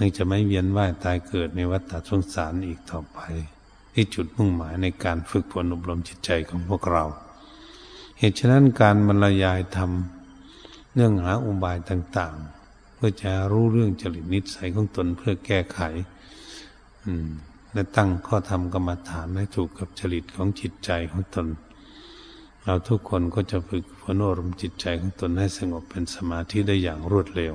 นี่จะไม่เวียนว่ายตายเกิดในวัฏสงสารอีกต่อไป ที่จุดมุ่งหมายในการฝึกฝนอบรมจิตใจของพวกเรา เหตุฉะนั้นการบรรยายทำเรื่องหาอุบายต่างๆ เพื่อจะรู้เรื่องจริตนิสัยของตนเพื่อแก้ไขและตั้งข้อธรรมกรรมฐานให้ถูกกับจริตของจิตใจของตน เราทุกคนก็จะฝึกฝนอบรมจิตใจของตนให้สงบเป็นสมาธิได้อย่างรวดเร็ว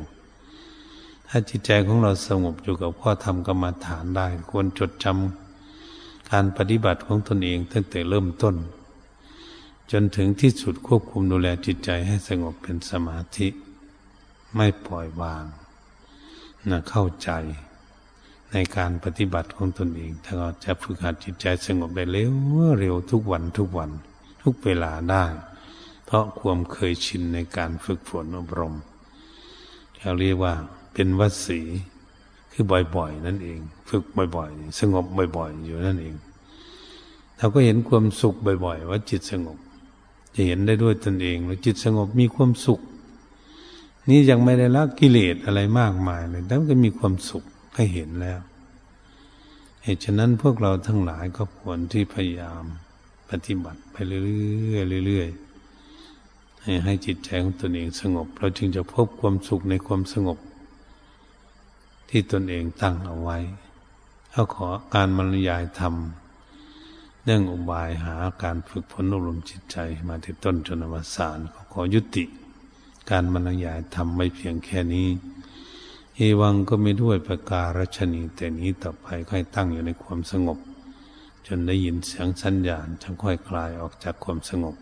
ถ้าจิตใจของเราสงบอยู่กับข้อธรรมกรรมฐานได้ ควรจดจำการปฏิบัติของตนเองตั้งแต่เริ่มต้น จนถึงที่สุดควบคุมดูแลจิตใจให้สงบเป็นสมาธิ ไม่ปล่อยวางนะเข้าใจในการปฏิบัติของตนเอง ถ้าเราจะฝึกหัดจิตใจสงบได้เร็วเร็วทุกวันทุกวัน ทุกเวลาได้ เพราะความเคยชินในการฝึกฝนอบรมเขาเรียกว่า เป็นวัสีคือบ่อยๆ นั่นเอง ฝึกบ่อยๆ สงบบ่อยๆ อยู่นั่นเองเราก็เห็นความสุขบ่อย ๆ ว่าจิตสงบ จะเห็นได้ด้วยตนเองว่าจิตสงบมีความสุข นี่ยังไม่ได้ละกิเลสอะไรมากมายเลยแต่ก็มีความสุขให้เห็นแล้วเหตุฉะนั้นพวกเราทั้งหลายก็ควรที่พยายามปฏิบัติไปเรื่อยๆเรื่อยๆให้ให้จิตใจของตนเองสงบ เราจึงจะพบความสุขในความสงบ ที่ตนเองตั้งเอาไว้เขาขอการบรรยายธรรมเรื่องอุบายหาการฝึกฝนอบรมจิตใจมาที่ต้นจนอวสานเขอยุติ การบรรยายธรรมไม่เพียงแค่นี้เอวังก็ไม่ด้วยประการชนีแต่นี้ต่อไปค่อยตั้งอยู่ในความสงบ จนได้ยินเสียงสัญญาณจึงค่อยคลายออกจากความสงบ